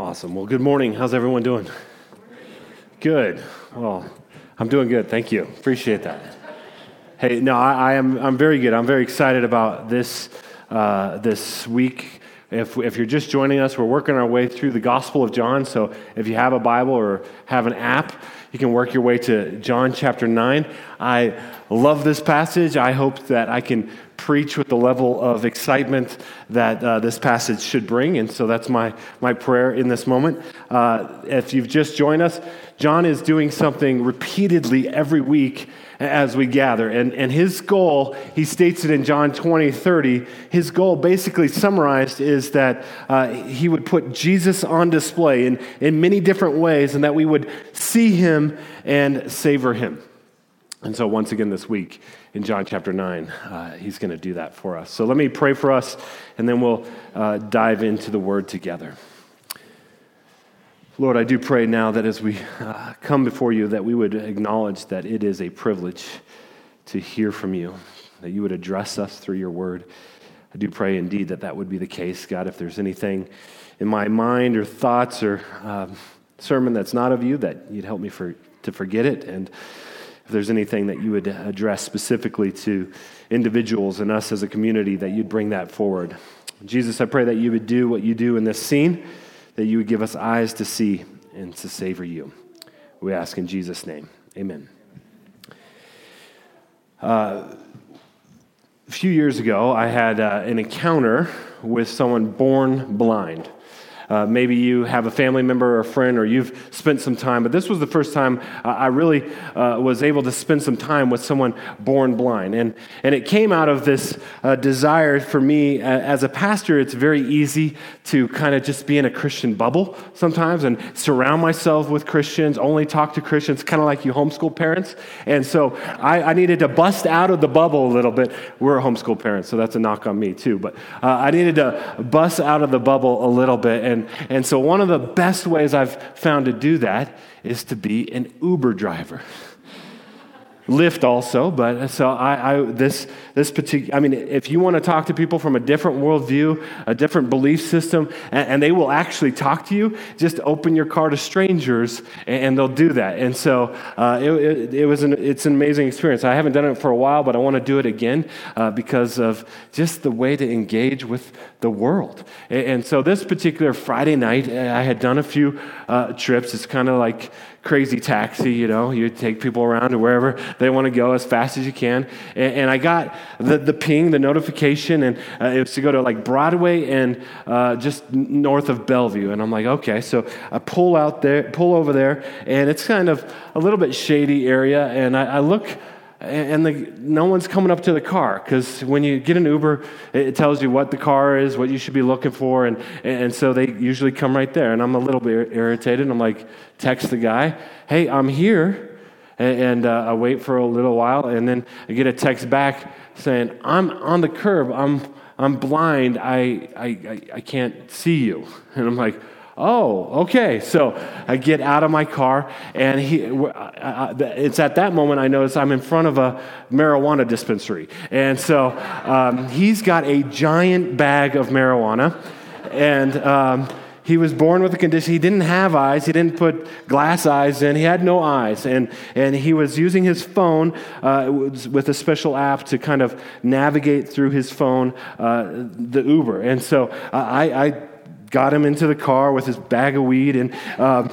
Awesome. Well, good morning. How's everyone doing? Good. Well, I'm doing good. Thank you. Appreciate that. Hey, no, I, I am. I'm very good. I'm very excited about this uh, this week. If, if you're just joining us, we're working our way through the Gospel of John. So if you have a Bible or have an app, you can work your way to John chapter 9. I love this passage. I hope that I can preach with the level of excitement that uh, this passage should bring. And so that's my, my prayer in this moment. Uh, if you've just joined us, John is doing something repeatedly every week as we gather. And, and his goal, he states it in John 20, 30, his goal, basically summarized, is that uh, he would put Jesus on display in, in many different ways and that we would see him and savor him. And so, once again, this week in John chapter 9, uh, he's going to do that for us. So, let me pray for us, and then we'll uh, dive into the word together. Lord, I do pray now that as we uh, come before you, that we would acknowledge that it is a privilege to hear from you, that you would address us through your word. I do pray indeed that that would be the case. God, if there's anything in my mind or thoughts or um, sermon that's not of you, that you'd help me for, to forget it and if there's anything that you would address specifically to individuals and us as a community, that you'd bring that forward. Jesus, I pray that you would do what you do in this scene, that you would give us eyes to see and to savor you. We ask in Jesus' name. Amen. Uh, a few years ago, I had uh, an encounter with someone born blind. Uh, maybe you have a family member or a friend, or you've spent some time, but this was the first time uh, I really uh, was able to spend some time with someone born blind. And, and it came out of this uh, desire for me as a pastor. It's very easy to kind of just be in a Christian bubble sometimes and surround myself with Christians, only talk to Christians, kind of like you homeschool parents. And so I, I, needed to bust out of the bubble a little bit. We're homeschool parents, so that's a knock on me too. But uh, I needed to bust out of the bubble a little bit and and, and so, one of the best ways I've found to do that is to be an Uber driver. Lyft also, but so I, I this this particular. I mean, if you want to talk to people from a different worldview, a different belief system, and, and, they will actually talk to you, just open your car to strangers, and, and they'll do that. And so uh, it, it, it, was an it's an amazing experience. I haven't done it for a while, but I want to do it again uh, because of just the way to engage with the world. And, and so this particular Friday night, I had done a few uh, trips. It's kind of like crazy taxi, you know, you take people around to wherever they want to go as fast as you can. And, and I got the, the ping, the notification, and uh, it was to go to like Broadway and uh, just north of Bellevue. And I'm like, okay. So I pull out there, pull over there, and it's kind of a little bit shady area. And I, I look and the, no one's coming up to the car because when you get an Uber, it tells you what the car is, what you should be looking for, and, and so they usually come right there. And I'm a little bit irritated. I'm like, text the guy, hey, I'm here. And, uh, I wait for a little while, and then I get a text back saying, I'm on the curb. I'm, I'm blind. I, I, I, I can't see you. And I'm like, Oh, okay. So I get out of my car, and he, it's at that moment I notice I'm in front of a marijuana dispensary. And so um, he's got a giant bag of marijuana, and um, he was born with a condition. He didn't have eyes. He didn't put glass eyes in. He had no eyes. And, and he was using his phone uh, with a special app to kind of navigate through his phone, uh, the Uber. And so uh, I, I got him into the car with his bag of weed and um,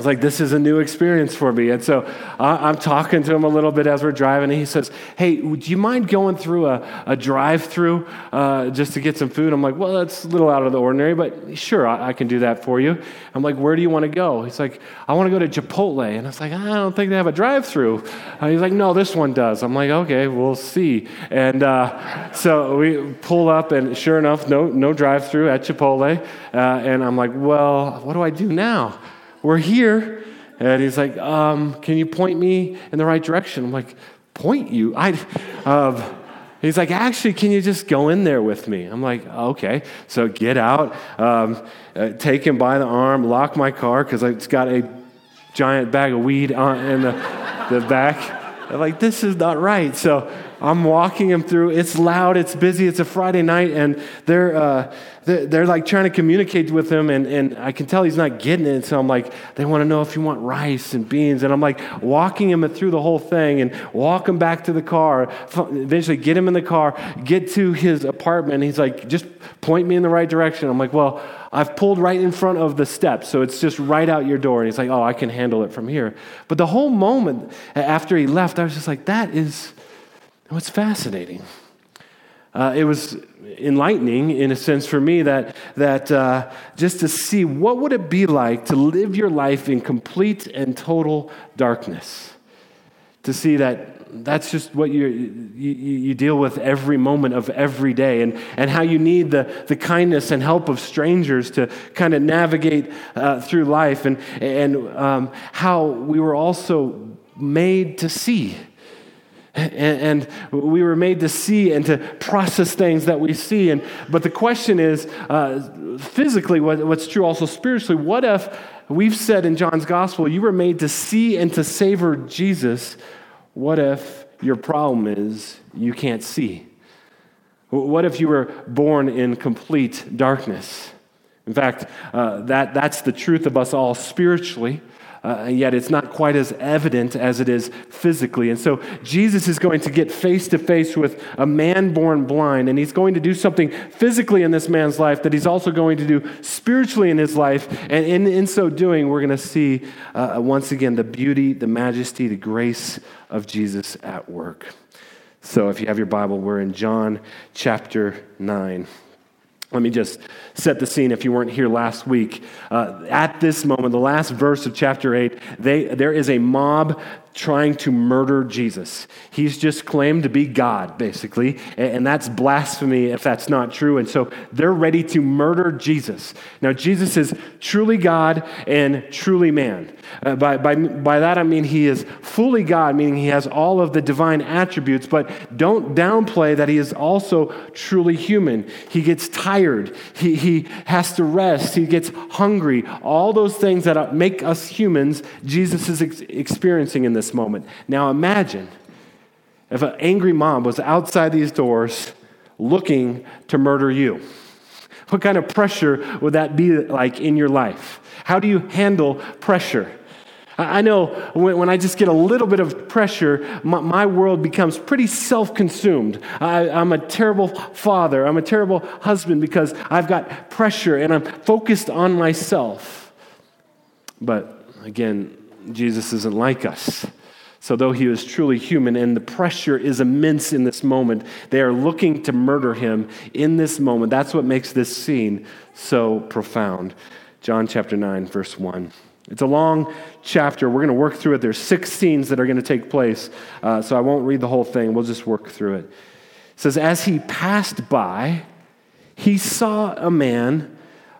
was like, this is a new experience for me. And so I'm talking to him a little bit as we're driving, and he says, Hey, do you mind going through a, a drive through uh, just to get some food? I'm like, Well, that's a little out of the ordinary, but sure, I, I can do that for you. I'm like, Where do you want to go? He's like, I want to go to Chipotle. And I was like, I don't think they have a drive through. Uh, he's like, No, this one does. I'm like, Okay, we'll see. And uh, so we pull up, and sure enough, no, no drive through at Chipotle. Uh, and I'm like, Well, what do I do now? We're here. And he's like, um, Can you point me in the right direction? I'm like, Point you? I. Um, He's like, actually, can you just go in there with me? I'm like, okay. So get out, um, uh, take him by the arm, lock my car because it's got a giant bag of weed on, in the, the back. I'm like, this is not right. So I'm walking him through. It's loud, it's busy, it's a Friday night, and they're, uh, they're, they're, like trying to communicate with him, and, and I can tell he's not getting it. So I'm like, they want to know if you want rice and beans. And I'm like walking him through the whole thing and walk him back to the car. Eventually, get him in the car, get to his apartment. He's like, just point me in the right direction. I'm like, well, I've pulled right in front of the steps, so it's just right out your door. And he's like, oh, I can handle it from here. But the whole moment after he left, I was just like, that is what's fascinating. Uh, it was enlightening in a sense for me that, that uh, just to see what would it be like to live your life in complete and total darkness to see that that's just what you, you, you, deal with every moment of every day, and, and how you need the, the kindness and help of strangers to kind of navigate uh, through life, and, and um, how we were also made to see. And, and, we were made to see and to process things that we see. And, but the question is uh, physically, what, what's true also spiritually, what if we've said in John's gospel, you were made to see and to savor Jesus? What if your problem is you can't see? What if you were born in complete darkness? In fact, uh, that, that's the truth of us all spiritually uh, yet it's not quite as evident as it is physically. And so Jesus is going to get face to face with a man born blind, and he's going to do something physically in this man's life that he's also going to do spiritually in his life. And in, in so doing, we're going to see uh, once again the beauty, the majesty, the grace of Jesus at work. So if you have your Bible, we're in John chapter 9. Let me just set the scene if you weren't here last week. Uh, at this moment, the last verse of chapter 8, they, there is a mob trying to murder Jesus. He's just claimed to be God, basically, and that's blasphemy if that's not true. And so they're ready to murder Jesus. Now, Jesus is truly God and truly man. Uh, by, by, by that I mean he is fully God, meaning he has all of the divine attributes, but don't downplay that he is also truly human. He gets tired, he, he has to rest, he gets hungry. All those things that make us humans, Jesus is ex- experiencing in this this moment. Now imagine if an angry mom was outside these doors looking to murder you. What kind of pressure would that be like in your life? How do you handle pressure? I know when, I just get a little bit of pressure, my, world becomes pretty self consumed. I'm a terrible father. I'm a terrible husband because I've got pressure and I'm focused on myself. But again, Jesus isn't like us. So, though he was truly human and the pressure is immense in this moment, they are looking to murder him in this moment. That's what makes this scene so profound. John chapter 9, verse 1. It's a long chapter. We're going to work through it. There's six scenes that are going to take place, uh, so I won't read the whole thing. We'll just work through it. It says, As he passed by, he saw a man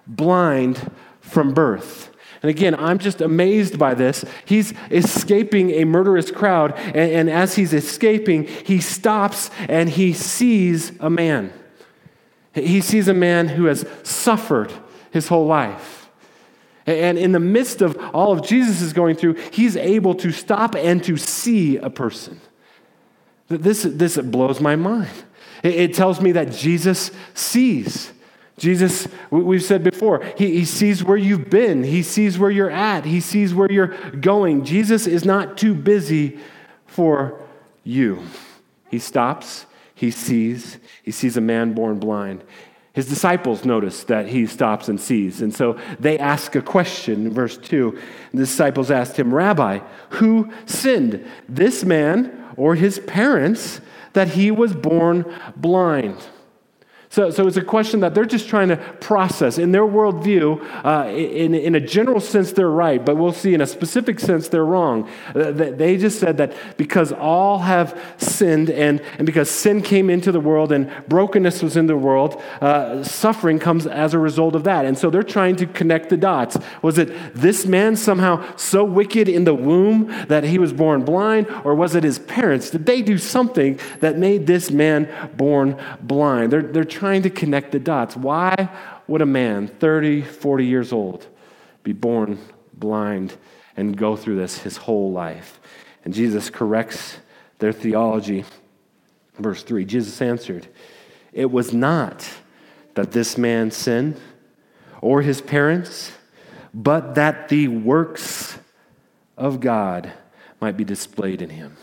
blind from birth. And again, I'm just amazed by this. He's escaping a murderous crowd, and, and, as he's escaping, he stops and he sees a man. He sees a man who has suffered his whole life. And in the midst of all of Jesus is going through, he's able to stop and to see a person. This, this blows my mind. It tells me that Jesus sees. Jesus, we've said before, he, he sees where you've been, he sees where you're at, he sees where you're going. Jesus is not too busy for you. He stops, he sees, he sees a man born blind. His disciples notice that he stops and sees. And so they ask a question, verse 2. The disciples asked him, Rabbi, who sinned, this man or his parents, that he was born blind? So, so it's a question that they're just trying to process. In their worldview, uh, in, in a general sense, they're right, but we'll see in a specific sense, they're wrong. Uh, they just said that because all have sinned and, and because sin came into the world and brokenness was in the world, uh, suffering comes as a result of that. And so they're trying to connect the dots. Was it this man somehow so wicked in the womb that he was born blind, or was it his parents? Did they do something that made this man born blind? They're, they're trying to connect the dots. Why would a man, 30, 40 years old, be born blind and go through this his whole life? And Jesus corrects their theology Verse 3 Jesus answered, It was not that this man sinned or his parents, but that the works of God might be displayed in him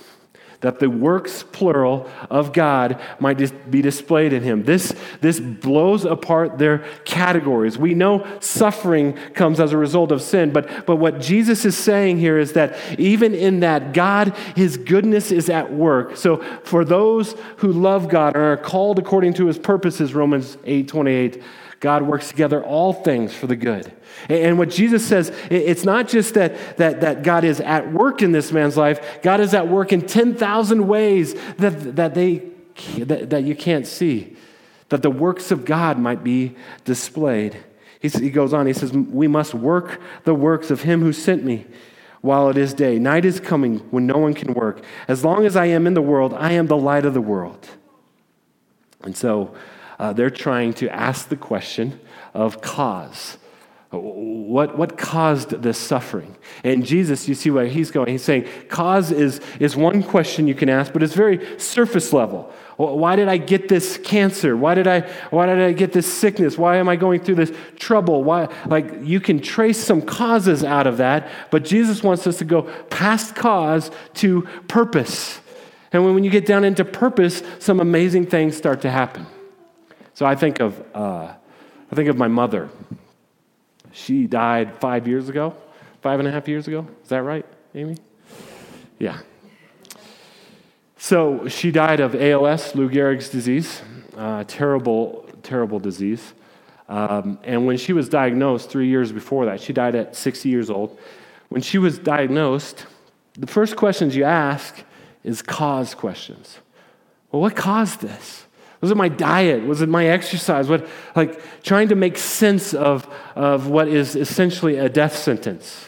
that the works, plural, of God might be displayed in him. This, this blows apart their categories. We know suffering comes as a result of sin, but, but what Jesus is saying here is that even in that, God, his goodness is at work. So for those who love God and are called according to his purposes, Romans 8 28, God works together all things for the good. And what Jesus says, it's not just that, that, that God is at work in this man's life, God is at work in 10,000 ways that, that, they, that, that you can't see, that the works of God might be displayed. He, he goes on, he says, We must work the works of him who sent me while it is day. Night is coming when no one can work. As long as I am in the world, I am the light of the world. And so, uh, they're trying to ask the question of cause. What, what caused this suffering? And Jesus, you see where he's going. He's saying cause is, is one question you can ask, but it's very surface level. Why did I get this cancer? Why did I, why did I get this sickness? Why am I going through this trouble? Why, like, you can trace some causes out of that, but Jesus wants us to go past cause to purpose. And when, when you get down into purpose, some amazing things start to happen. So I think of, uh, I think of my mother. She died five years ago, five and a half years ago. Is that right, Amy? Yeah. So she died of ALS, Lou Gehrig's disease, uh, terrible, terrible disease. Um, and when she was diagnosed three years before that, she died at 60 years old. When she was diagnosed, the first questions you ask is cause questions. Well, what caused this? Was it my diet? Was it my exercise? What, like trying to make sense of, of what is essentially a death sentence.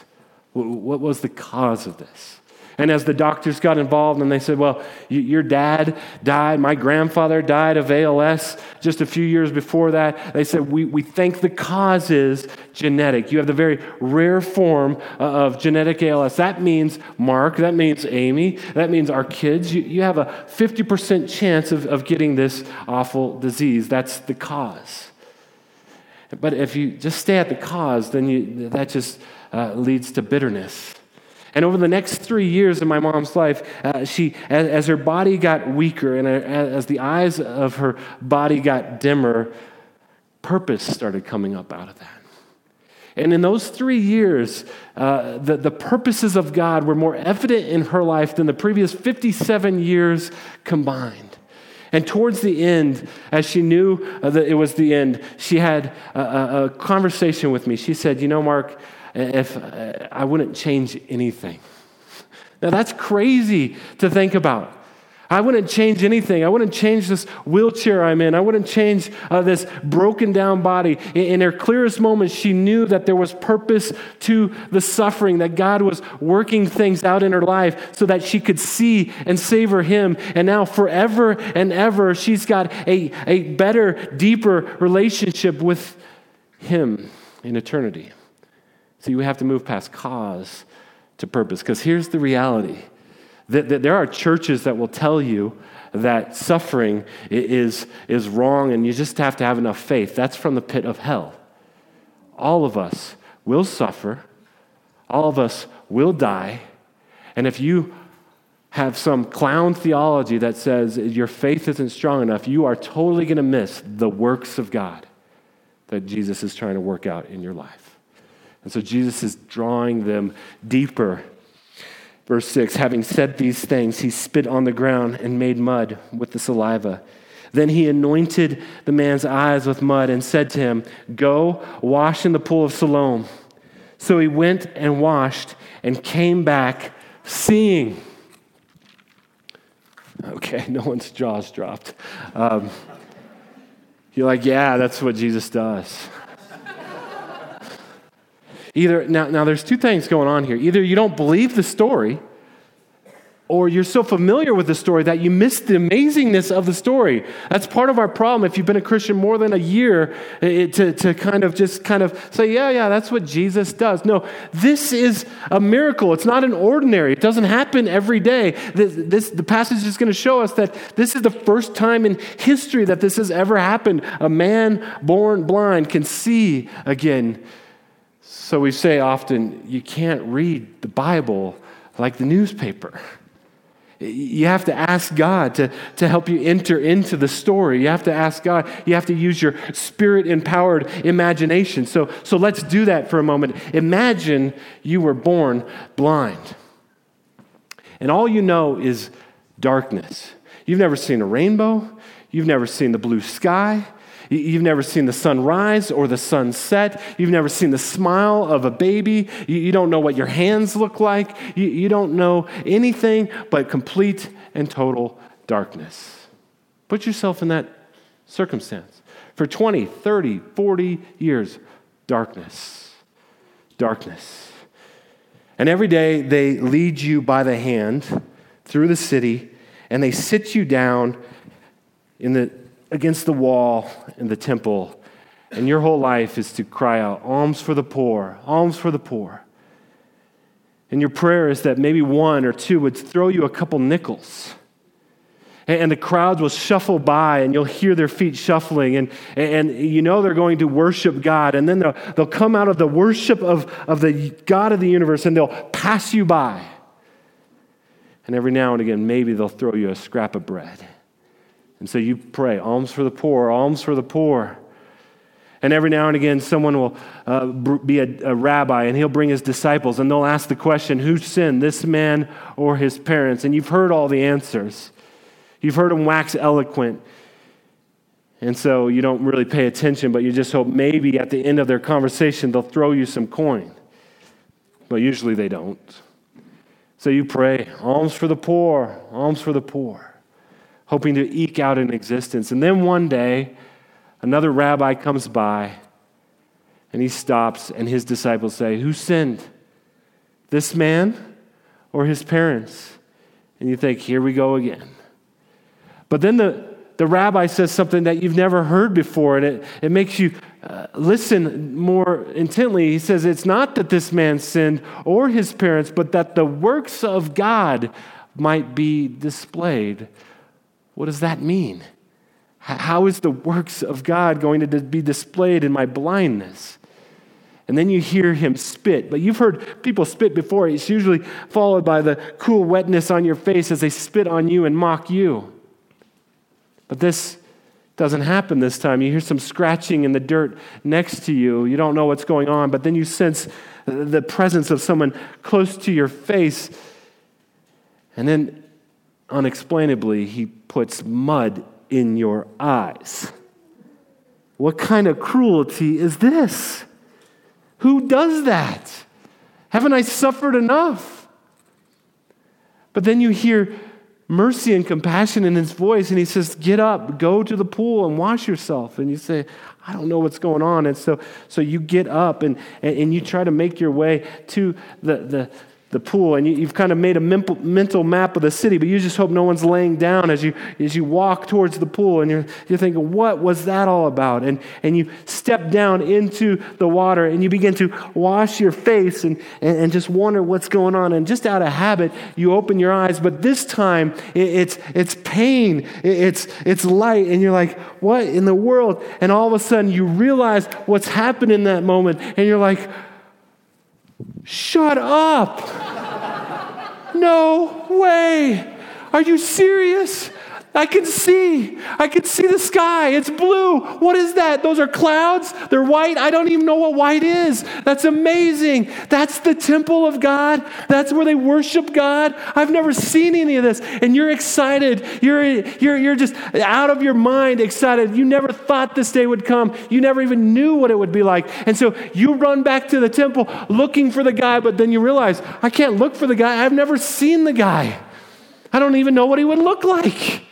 What was the cause of this? And as the doctors got involved and they said, Well, your dad died, my grandfather died of ALS just a few years before that, they said, We, we think the cause is genetic. You have the very rare form uh, of genetic ALS. That means Mark, that means Amy, that means our kids. You, you have a 50% chance of, of getting this awful disease. That's the cause. But if you just stay at the cause, then you, that just uh, leads to bitterness and over the next three years of my mom's life, uh, she, as, as, her body got weaker and as the eyes of her body got dimmer, purpose started coming up out of that. And in those three years, uh, the, the purposes of God were more evident in her life than the previous 57 years combined. And towards the end, as she knew uh, that it was the end, she had a, a, a conversation with me. She said, You know, Mark, if uh, I wouldn't change anything. Now, that's crazy to think about. I wouldn't change anything. I wouldn't change this wheelchair I'm in. I wouldn't change uh, this broken down body. In, in her clearest moments, she knew that there was purpose to the suffering, that God was working things out in her life so that she could see and savor Him. And now, forever and ever, she's got a, a better, deeper relationship with Him in eternity. See, we have to move past cause to purpose. Because here's the reality that, that, there are churches that will tell you that suffering is, is wrong and you just have to have enough faith. That's from the pit of hell. All of us will suffer, all of us will die. And if you have some clown theology that says your faith isn't strong enough, you are totally going to miss the works of God that Jesus is trying to work out in your life. And so Jesus is drawing them deeper. Verse 6 Having said these things, he spit on the ground and made mud with the saliva. Then he anointed the man's eyes with mud and said to him, Go wash in the pool of Siloam. So he went and washed and came back seeing. Okay, no one's jaws dropped. Um, you're like, yeah, that's what Jesus does. Either now, now there's two things going on here. Either you don't believe the story, or you're so familiar with the story that you miss the amazingness of the story. That's part of our problem if you've been a Christian more than a year it, to, to kind of just kind of say, yeah, yeah, that's what Jesus does. No, this is a miracle. It's not an ordinary. It doesn't happen every day. This, this the passage is going to show us that this is the first time in history that this has ever happened. A man born blind can see again. So we say often, you can't read the Bible like the newspaper. You have to ask God to, to help you enter into the story. You have to ask God. You have to use your spirit empowered imagination. So, so let's do that for a moment. Imagine you were born blind, and all you know is darkness. You've never seen a rainbow, you've never seen the blue sky, You've never seen the sun rise or the sun set. You've never seen the smile of a baby. You don't know what your hands look like. You don't know anything but complete and total darkness. Put yourself in that circumstance. For 20, 30, 40 years, darkness. Darkness. And every day they lead you by the hand through the city and they sit you down in the against the wall in the temple, and your whole life is to cry out, alms for the poor, alms for the poor. And your prayer is that maybe one or two would throw you a couple nickels. And the crowds will shuffle by, and you'll hear their feet shuffling, and, and you know they're going to worship God. And then they'll, they'll come out of the worship of, of the God of the universe, and they'll pass you by. And every now and again, maybe they'll throw you a scrap of bread. And so you pray, alms for the poor, alms for the poor. And every now and again, someone will uh, be a, a, rabbi and he'll bring his disciples and they'll ask the question who sinned, this man or his parents? And you've heard all the answers. You've heard them wax eloquent. And so you don't really pay attention, but you just hope maybe at the end of their conversation they'll throw you some coin. But usually they don't. So you pray, alms for the poor, alms for the poor hoping to eke out an existence. And then one day, another rabbi comes by and he stops, and his disciples say, Who sinned? This man or his parents? And you think, Here we go again. But then the, the rabbi says something that you've never heard before, and it, it makes you uh, listen more intently. He says, It's not that this man sinned or his parents, but that the works of God might be displayed what does that mean? How is the works of God going to be displayed in my blindness? And then you hear him spit. But you've heard people spit before. It's usually followed by the cool wetness on your face as they spit on you and mock you. But this doesn't happen this time. You hear some scratching in the dirt next to you. You don't know what's going on, but then you sense the presence of someone close to your face. And then unexplainably, he puts mud in your eyes. What kind of cruelty is this? Who does that? Haven't I suffered enough? But then you hear mercy and compassion in his voice, and he says, Get up, go to the pool and wash yourself. And you say, I don't know what's going on. And so, so you get up and, and, you try to make your way to the, the, the pool and you, have kind of made a mental map of the city but you just hope no one's laying down as you as you walk towards the pool and you're, you're thinking what was that all about? And, and you step down into the water and you begin to wash your face and, and, and just wonder what's going on. And just out of habit you open your eyes but this time it, it's it's pain. It, it's it's light and you're like what in the world? And all of a sudden you realize what's happened in that moment and you're like Shut up. no way. Are you serious? I can see. I can see the sky. It's blue. What is that? Those are clouds. They're white. I don't even know what white is. That's amazing. That's the temple of God. That's where they worship God. I've never seen any of this. And you're excited. You're, you're, you're just out of your mind excited. You never thought this day would come. You never even knew what it would be like. And so you run back to the temple looking for the guy, but then you realize, I can't look for the guy. I've never seen the guy. I don't even know what he would look like.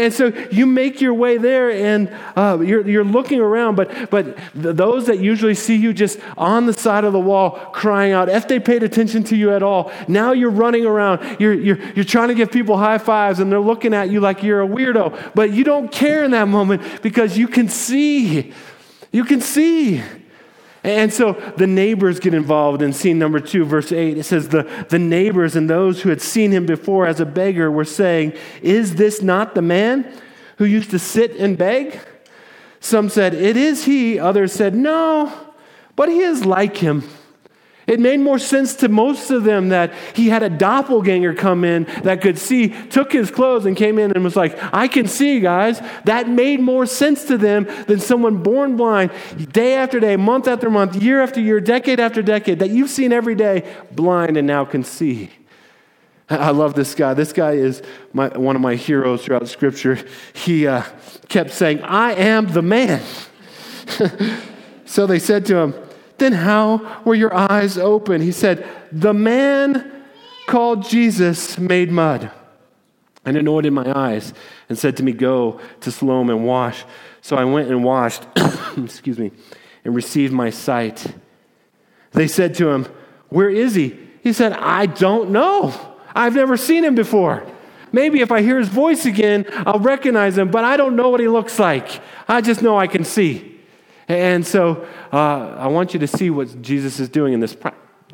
And so you make your way there and uh, you're, you're looking around, but, but those that usually see you just on the side of the wall crying out, if they paid attention to you at all, now you're running around. You're, you're, you're trying to give people high fives and they're looking at you like you're a weirdo. But you don't care in that moment because you can see. You can see. And so the neighbors get involved in scene number two, verse 8. It says, the, the neighbors and those who had seen him before as a beggar were saying, Is this not the man who used to sit and beg? Some said, It is he. Others said, No, but he is like him. It made more sense to most of them that he had a doppelganger come in that could see, took his clothes and came in and was like, I can see, guys. That made more sense to them than someone born blind, day after day, month after month, year after year, decade after decade, that you've seen every day, blind and now can see. I love this guy. This guy is my, one of my heroes throughout Scripture. He uh, kept saying, I am the man. so they said to him, then how were your eyes open? He said, The man called Jesus made mud and anointed my eyes and said to me, Go to Siloam and wash. So I went and washed, excuse me, and received my sight. They said to him, Where is he? He said, I don't know. I've never seen him before. Maybe if I hear his voice again, I'll recognize him, but I don't know what he looks like. I just know I can see. And so uh, I want you to see what Jesus is doing in, this,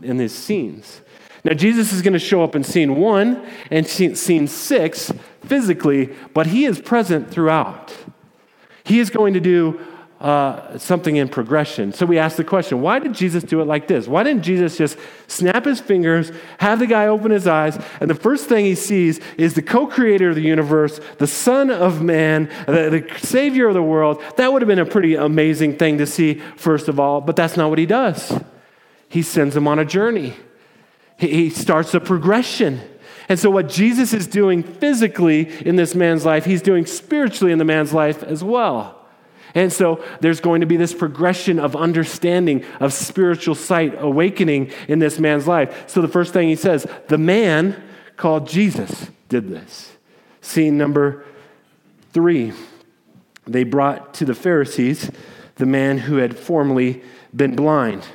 in these scenes. Now, Jesus is going to show up in scene one and scene six physically, but he is present throughout. He is going to do uh, something in progression. So we ask the question why did Jesus do it like this? Why didn't Jesus just snap his fingers, have the guy open his eyes, and the first thing he sees is the co creator of the universe, the Son of Man, the, the Savior of the world? That would have been a pretty amazing thing to see, first of all, but that's not what he does. He sends him on a journey, he, he starts a progression. And so, what Jesus is doing physically in this man's life, he's doing spiritually in the man's life as well. And so there's going to be this progression of understanding, of spiritual sight awakening in this man's life. So the first thing he says, the man called Jesus did this. Scene number three, they brought to the Pharisees the man who had formerly been blind.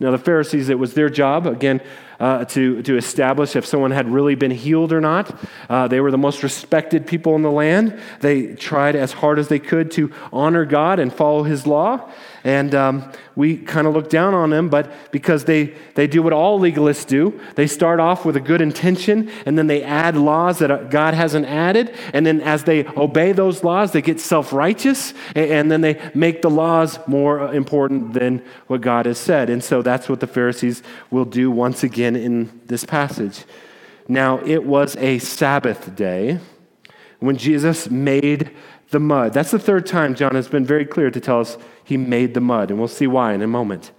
Now, the Pharisees, it was their job, again, uh, to, to establish if someone had really been healed or not. Uh, they were the most respected people in the land. They tried as hard as they could to honor God and follow his law. And um, we kind of look down on them, but because they, they do what all legalists do, they start off with a good intention and then they add laws that uh, God hasn't added. And then as they obey those laws, they get self righteous and then they make the laws more important than what God has said. And so that's what the Pharisees will do once again in this passage. Now, it was a Sabbath day when Jesus made the mud. That's the third time John has been very clear to tell us he made the mud, and we'll see why in a moment.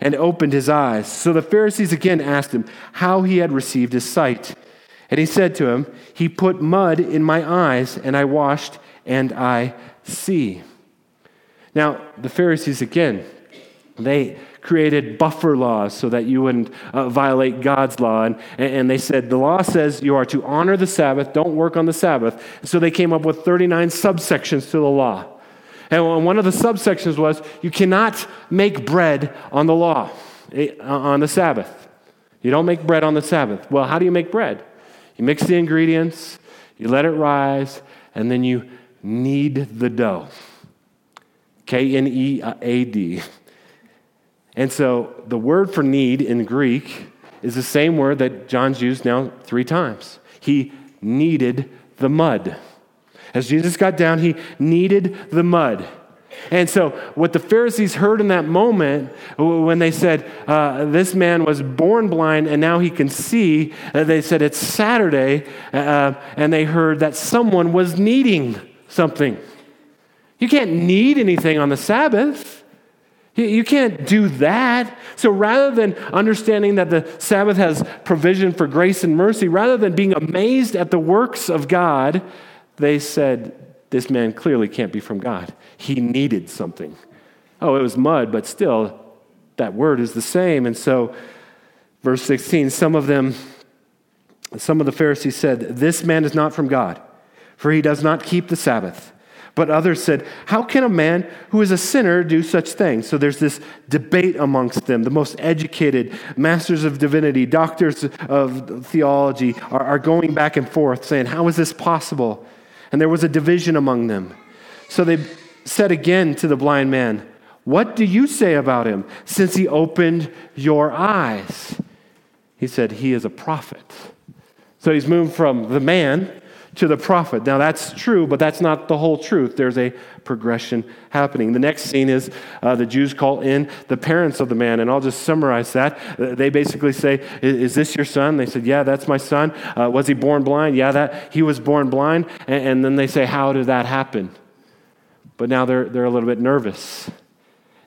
And opened his eyes. So the Pharisees again asked him how he had received his sight. And he said to him, He put mud in my eyes, and I washed, and I see. Now, the Pharisees again, they created buffer laws so that you wouldn't uh, violate God's law. And, and they said, the law says you are to honor the Sabbath, don't work on the Sabbath. So they came up with 39 subsections to the law. And one of the subsections was you cannot make bread on the law, eh, on the Sabbath. You don't make bread on the Sabbath. Well, how do you make bread? You mix the ingredients, you let it rise, and then you knead the dough. K N E A D. And so the word for knead in Greek is the same word that John's used now three times. He kneaded the mud. As Jesus got down, he kneaded the mud. And so, what the Pharisees heard in that moment when they said, uh, This man was born blind and now he can see, uh, they said, It's Saturday, uh, and they heard that someone was kneading something. You can't knead anything on the Sabbath. You can't do that. So rather than understanding that the Sabbath has provision for grace and mercy, rather than being amazed at the works of God, they said, This man clearly can't be from God. He kneaded something. Oh, it was mud, but still, that word is the same. And so, verse 16, some of them, some of the Pharisees said, This man is not from God, for he does not keep the Sabbath. But others said, How can a man who is a sinner do such things? So there's this debate amongst them. The most educated, masters of divinity, doctors of theology are, are going back and forth saying, How is this possible? And there was a division among them. So they said again to the blind man, What do you say about him since he opened your eyes? He said, He is a prophet. So he's moved from the man to the prophet. Now, that's true, but that's not the whole truth. There's a progression happening. The next scene is uh, the Jews call in the parents of the man, and I'll just summarize that. They basically say, Is this your son? They said, Yeah, that's my son. Uh, was he born blind? Yeah, that he was born blind. And, and then they say, How did that happen? But now they're, they're a little bit nervous.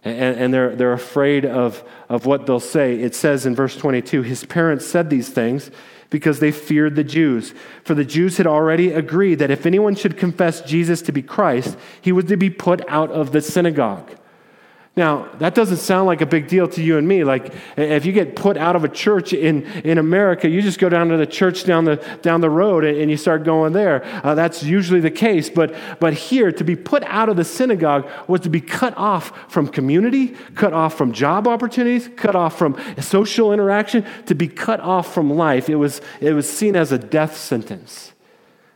And, and, they're, they're afraid of, of what they'll say. It says in verse 22 His parents said these things because they feared the Jews. For the Jews had already agreed that if anyone should confess Jesus to be Christ, he was to be put out of the synagogue. Now, that doesn't sound like a big deal to you and me. Like, if you get put out of a church in, in America, you just go down to the church down the, down the road and, you start going there. Uh, that's usually the case. But, but here, to be put out of the synagogue was to be cut off from community, cut off from job opportunities, cut off from social interaction, to be cut off from life. It was, it was seen as a death sentence.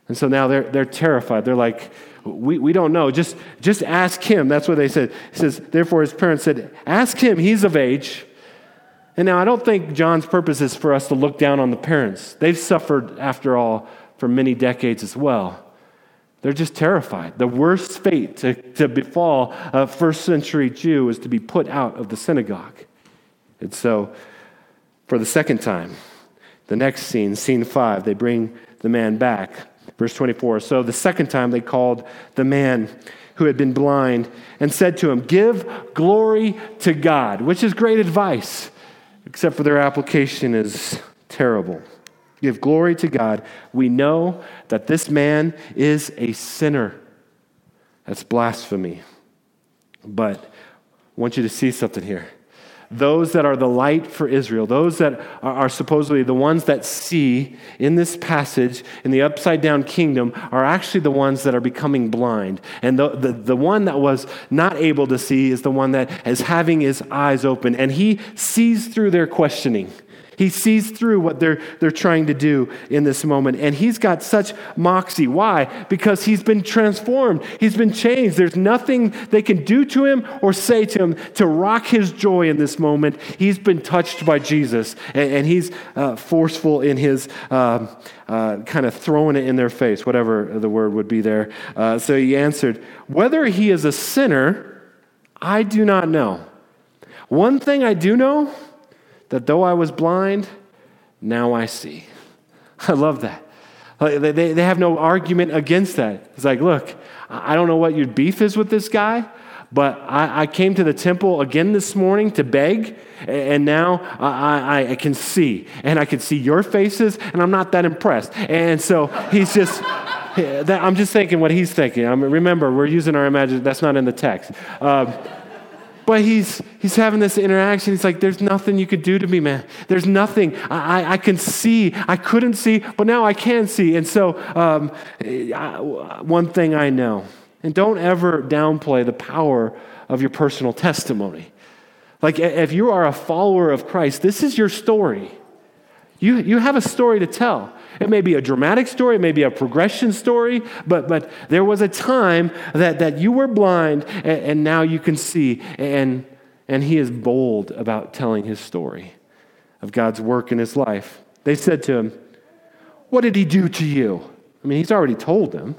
And so now they're, they're terrified. They're like, we, we don't know. Just, just ask him. That's what they said. He says, therefore, his parents said, Ask him. He's of age. And now I don't think John's purpose is for us to look down on the parents. They've suffered, after all, for many decades as well. They're just terrified. The worst fate to, to befall a first century Jew is to be put out of the synagogue. And so, for the second time, the next scene, scene five, they bring the man back Verse 24 So the second time they called the man who had been blind and said to him, Give glory to God, which is great advice, except for their application is terrible. Give glory to God. We know that this man is a sinner. That's blasphemy. But I want you to see something here those that are the light for Israel, those that are, supposedly the ones that see in this passage in the upside down kingdom, are actually the ones that are becoming blind. And the, the, the one that was not able to see is the one that is having his eyes open. And he sees through their questioning. He sees through what they're, they're trying to do in this moment. And he's got such moxie. Why? Because he's been transformed, he's been changed. There's nothing they can do to him or say to him to rock his joy in this moment. He's been touched by Jesus, and, and he's uh, forceful in his. Uh, uh, kind of throwing it in their face, whatever the word would be there. Uh, so he answered, Whether he is a sinner, I do not know. One thing I do know that though I was blind, now I see. I love that. They, they have no argument against that. It's like, look, I don't know what your beef is with this guy, but I, came to the temple again this morning to beg, and now I, I, can see. And I can see your faces, and I'm not that impressed. And so he's just. I'm just thinking what he's thinking. I mean, remember, we're using our imagination. That's not in the text. Um, but he's, he's having this interaction. He's like, There's nothing you could do to me, man. There's nothing. I, I, I can see. I couldn't see, but now I can see. And so, um, I, one thing I know, and don't ever downplay the power of your personal testimony. Like, if you are a follower of Christ, this is your story. You, you have a story to tell. It may be a dramatic story, it may be a progression story, but, but there was a time that, that you were blind and, and now you can see. And, and he is bold about telling his story of God's work in his life. They said to him, What did he do to you? I mean, he's already told them.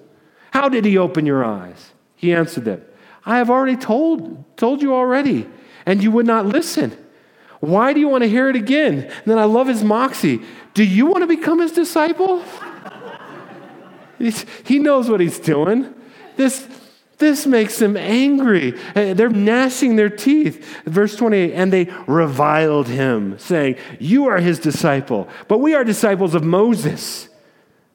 How did he open your eyes? He answered them, I have already told, told you already, and you would not listen. Why do you want to hear it again? And then I love his moxie. Do you want to become his disciple? he knows what he's doing. This, this makes them angry. Uh, they're gnashing their teeth. Verse 28 and they reviled him, saying, You are his disciple, but we are disciples of Moses.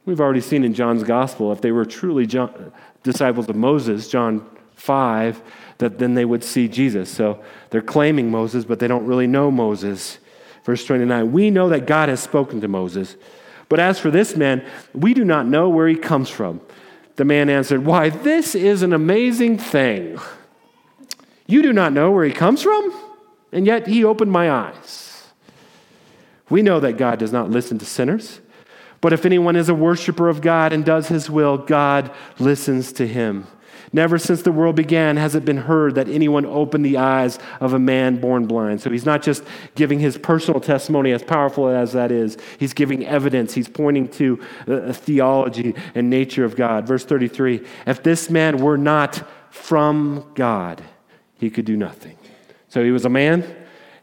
We've already seen in John's gospel, if they were truly John, disciples of Moses, John 5, that then they would see Jesus. So they're claiming Moses, but they don't really know Moses. Verse 29 We know that God has spoken to Moses, but as for this man, we do not know where he comes from. The man answered, Why, this is an amazing thing. You do not know where he comes from, and yet he opened my eyes. We know that God does not listen to sinners, but if anyone is a worshiper of God and does his will, God listens to him. Never since the world began has it been heard that anyone opened the eyes of a man born blind. So he's not just giving his personal testimony, as powerful as that is, he's giving evidence. He's pointing to the theology and nature of God. Verse 33 If this man were not from God, he could do nothing. So he was a man,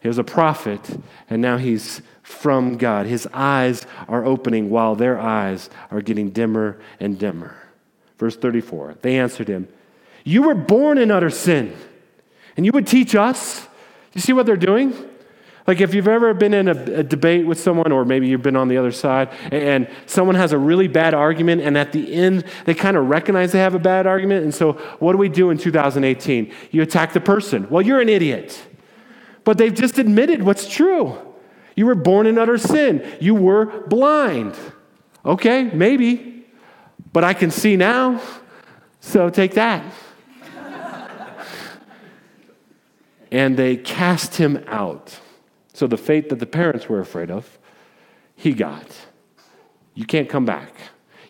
he was a prophet, and now he's from God. His eyes are opening while their eyes are getting dimmer and dimmer. Verse 34 They answered him, You were born in utter sin, and you would teach us? You see what they're doing? Like, if you've ever been in a, a, debate with someone, or maybe you've been on the other side, and someone has a really bad argument, and at the end, they kind of recognize they have a bad argument. And so, what do we do in 2018? You attack the person. Well, you're an idiot. But they've just admitted what's true. You were born in utter sin, you were blind. Okay, maybe, but I can see now, so take that. and they cast him out. So the fate that the parents were afraid of, he got. You can't come back.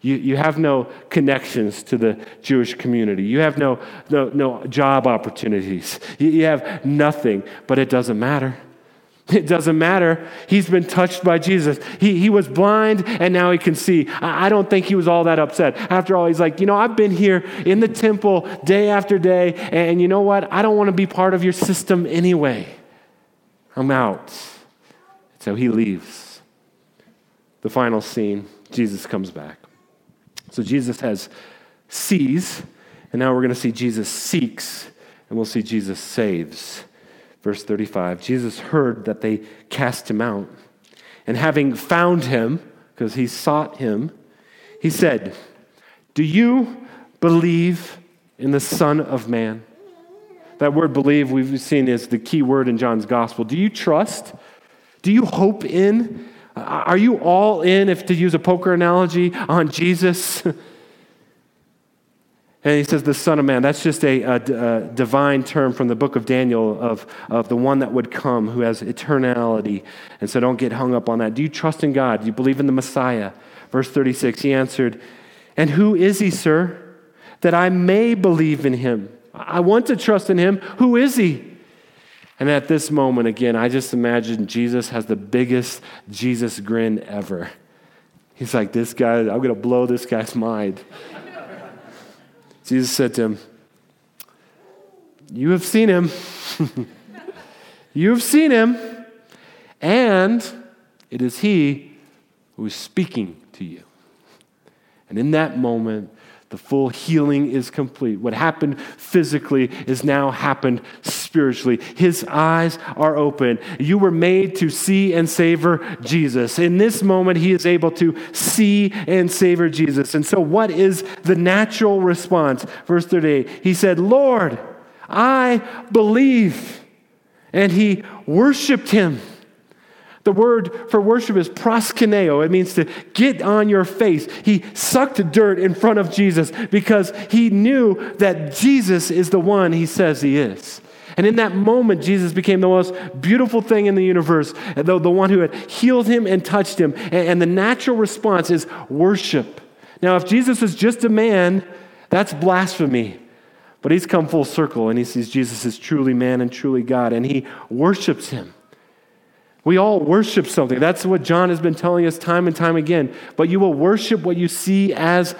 You, you have no connections to the Jewish community. You have no, no, no job opportunities. You, you have nothing, but it doesn't matter. It doesn't matter. He's been touched by Jesus. He, he was blind and now he can see. I, I don't think he was all that upset. After all, he's like, you know, I've been here in the temple day after day, and you know what? I don't want to be part of your system anyway. I'm out. So he leaves. The final scene Jesus comes back. So Jesus has sees, and now we're going to see Jesus seeks, and we'll see Jesus saves. Verse 35 Jesus heard that they cast him out, and having found him, because he sought him, he said, Do you believe in the Son of Man? That word believe we've seen is the key word in John's gospel. Do you trust? Do you hope in? Are you all in, if to use a poker analogy, on Jesus? and he says, the Son of Man. That's just a, a, a, divine term from the book of Daniel of, of the one that would come who has eternality. And so don't get hung up on that. Do you trust in God? Do you believe in the Messiah? Verse 36, he answered, And who is he, sir, that I may believe in him? I want to trust in him. Who is he? And at this moment, again, I just imagine Jesus has the biggest Jesus grin ever. He's like, This guy, I'm going to blow this guy's mind. Jesus said to him, You have seen him. you have seen him. And it is he who is speaking to you. And in that moment, the full healing is complete. What happened physically is now happened spiritually. His eyes are open. You were made to see and savor Jesus. In this moment, he is able to see and savor Jesus. And so, what is the natural response? Verse 38 He said, Lord, I believe. And he worshiped him. The word for worship is proskuneo. It means to get on your face. He sucked dirt in front of Jesus because he knew that Jesus is the one he says he is. And in that moment, Jesus became the most beautiful thing in the universe, the, the one who had healed him and touched him. And, and the natural response is worship. Now, if Jesus is just a man, that's blasphemy. But he's come full circle and he sees Jesus is truly man and truly God, and he worships him. We all worship something. That's what John has been telling us time and time again. But you will worship what you see as,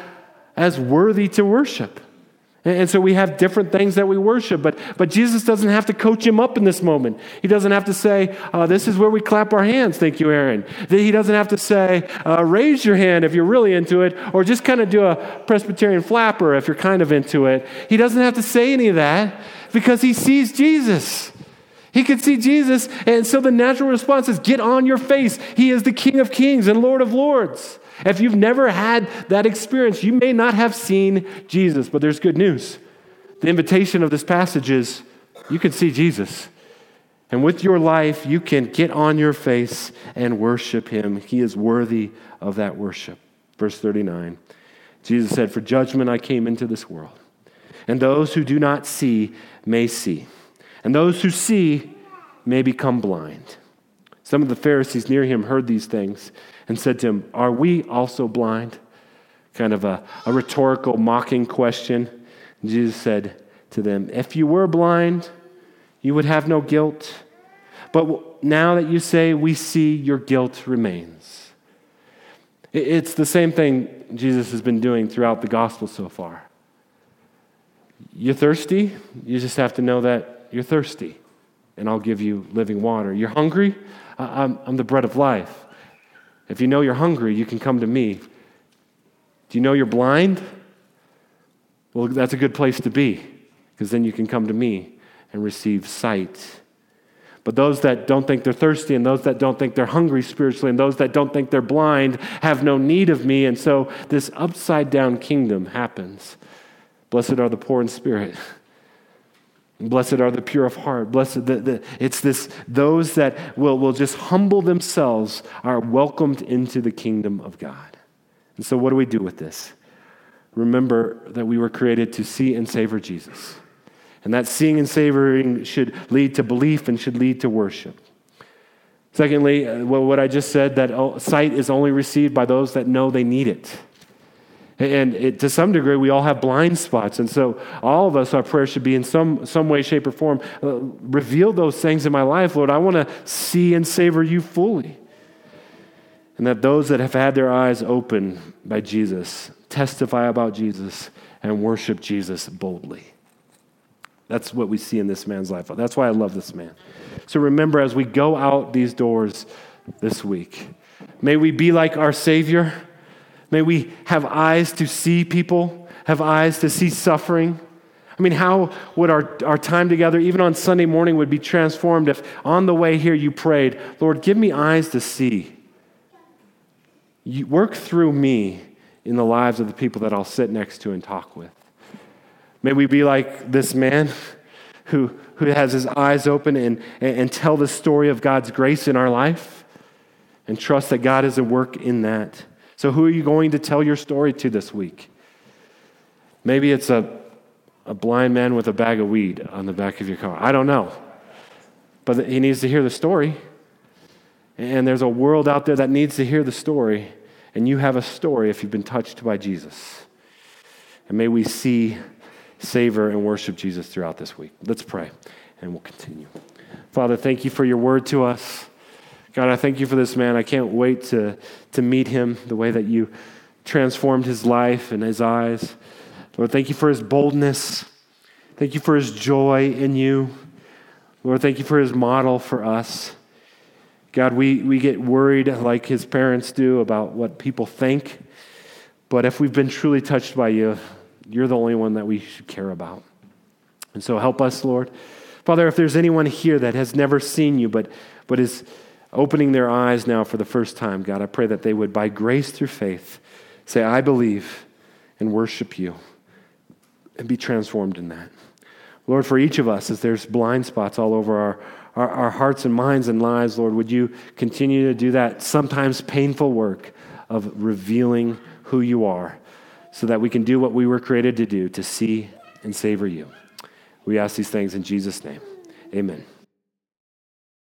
as worthy to worship. And so we have different things that we worship, but, but Jesus doesn't have to coach him up in this moment. He doesn't have to say, uh, This is where we clap our hands, thank you, Aaron. He doesn't have to say, uh, Raise your hand if you're really into it, or just kind of do a Presbyterian flapper if you're kind of into it. He doesn't have to say any of that because he sees Jesus. He could see Jesus, and so the natural response is get on your face. He is the King of Kings and Lord of Lords. If you've never had that experience, you may not have seen Jesus, but there's good news. The invitation of this passage is you can see Jesus. And with your life, you can get on your face and worship him. He is worthy of that worship. Verse 39 Jesus said, For judgment I came into this world, and those who do not see may see, and those who see may become blind. Some of the Pharisees near him heard these things and said to him, Are we also blind? Kind of a, a rhetorical, mocking question. And Jesus said to them, If you were blind, you would have no guilt. But now that you say we see, your guilt remains. It's the same thing Jesus has been doing throughout the gospel so far. You're thirsty, you just have to know that you're thirsty, and I'll give you living water. You're hungry, I'm, I'm the bread of life. If you know you're hungry, you can come to me. Do you know you're blind? Well, that's a good place to be, because then you can come to me and receive sight. But those that don't think they're thirsty, and those that don't think they're hungry spiritually, and those that don't think they're blind have no need of me. And so this upside down kingdom happens. Blessed are the poor in spirit. Blessed are the pure of heart. Blessed, the, the, it's this, those that will, will just humble themselves are welcomed into the kingdom of God. And so, what do we do with this? Remember that we were created to see and savor Jesus. And that seeing and savoring should lead to belief and should lead to worship. Secondly, uh, what I just said, that sight is only received by those that know they need it. And it, to some degree, we all have blind spots. And so, all of us, our prayer should be in some, some way, shape, or form uh, reveal those things in my life, Lord. I want to see and savor you fully. And that those that have had their eyes opened by Jesus testify about Jesus and worship Jesus boldly. That's what we see in this man's life. That's why I love this man. So remember, as we go out these doors this week, may we be like our Savior May we have eyes to see people, have eyes to see suffering. I mean, how would our, our time together, even on Sunday morning, would be transformed if on the way here you prayed, Lord, give me eyes to see. You work through me in the lives of the people that I'll sit next to and talk with. May we be like this man who, who has his eyes open and, and, and tell the story of God's grace in our life and trust that God is at work in that. So, who are you going to tell your story to this week? Maybe it's a, a blind man with a bag of weed on the back of your car. I don't know. But he needs to hear the story. And there's a world out there that needs to hear the story. And you have a story if you've been touched by Jesus. And may we see, savor, and worship Jesus throughout this week. Let's pray, and we'll continue. Father, thank you for your word to us. God, I thank you for this man. I can't wait to, to meet him, the way that you transformed his life and his eyes. Lord, thank you for his boldness. Thank you for his joy in you. Lord, thank you for his model for us. God, we, we get worried like his parents do about what people think. But if we've been truly touched by you, you're the only one that we should care about. And so help us, Lord. Father, if there's anyone here that has never seen you but, but is opening their eyes now for the first time, God, I pray that they would, by grace through faith, say, I believe and worship you and be transformed in that. Lord, for each of us, as there's blind spots all over our, our, our, hearts and minds and lives, Lord, would you continue to do that sometimes painful work of revealing who you are so that we can do what we were created to do, to see and savor you. We ask these things in Jesus' name. Amen.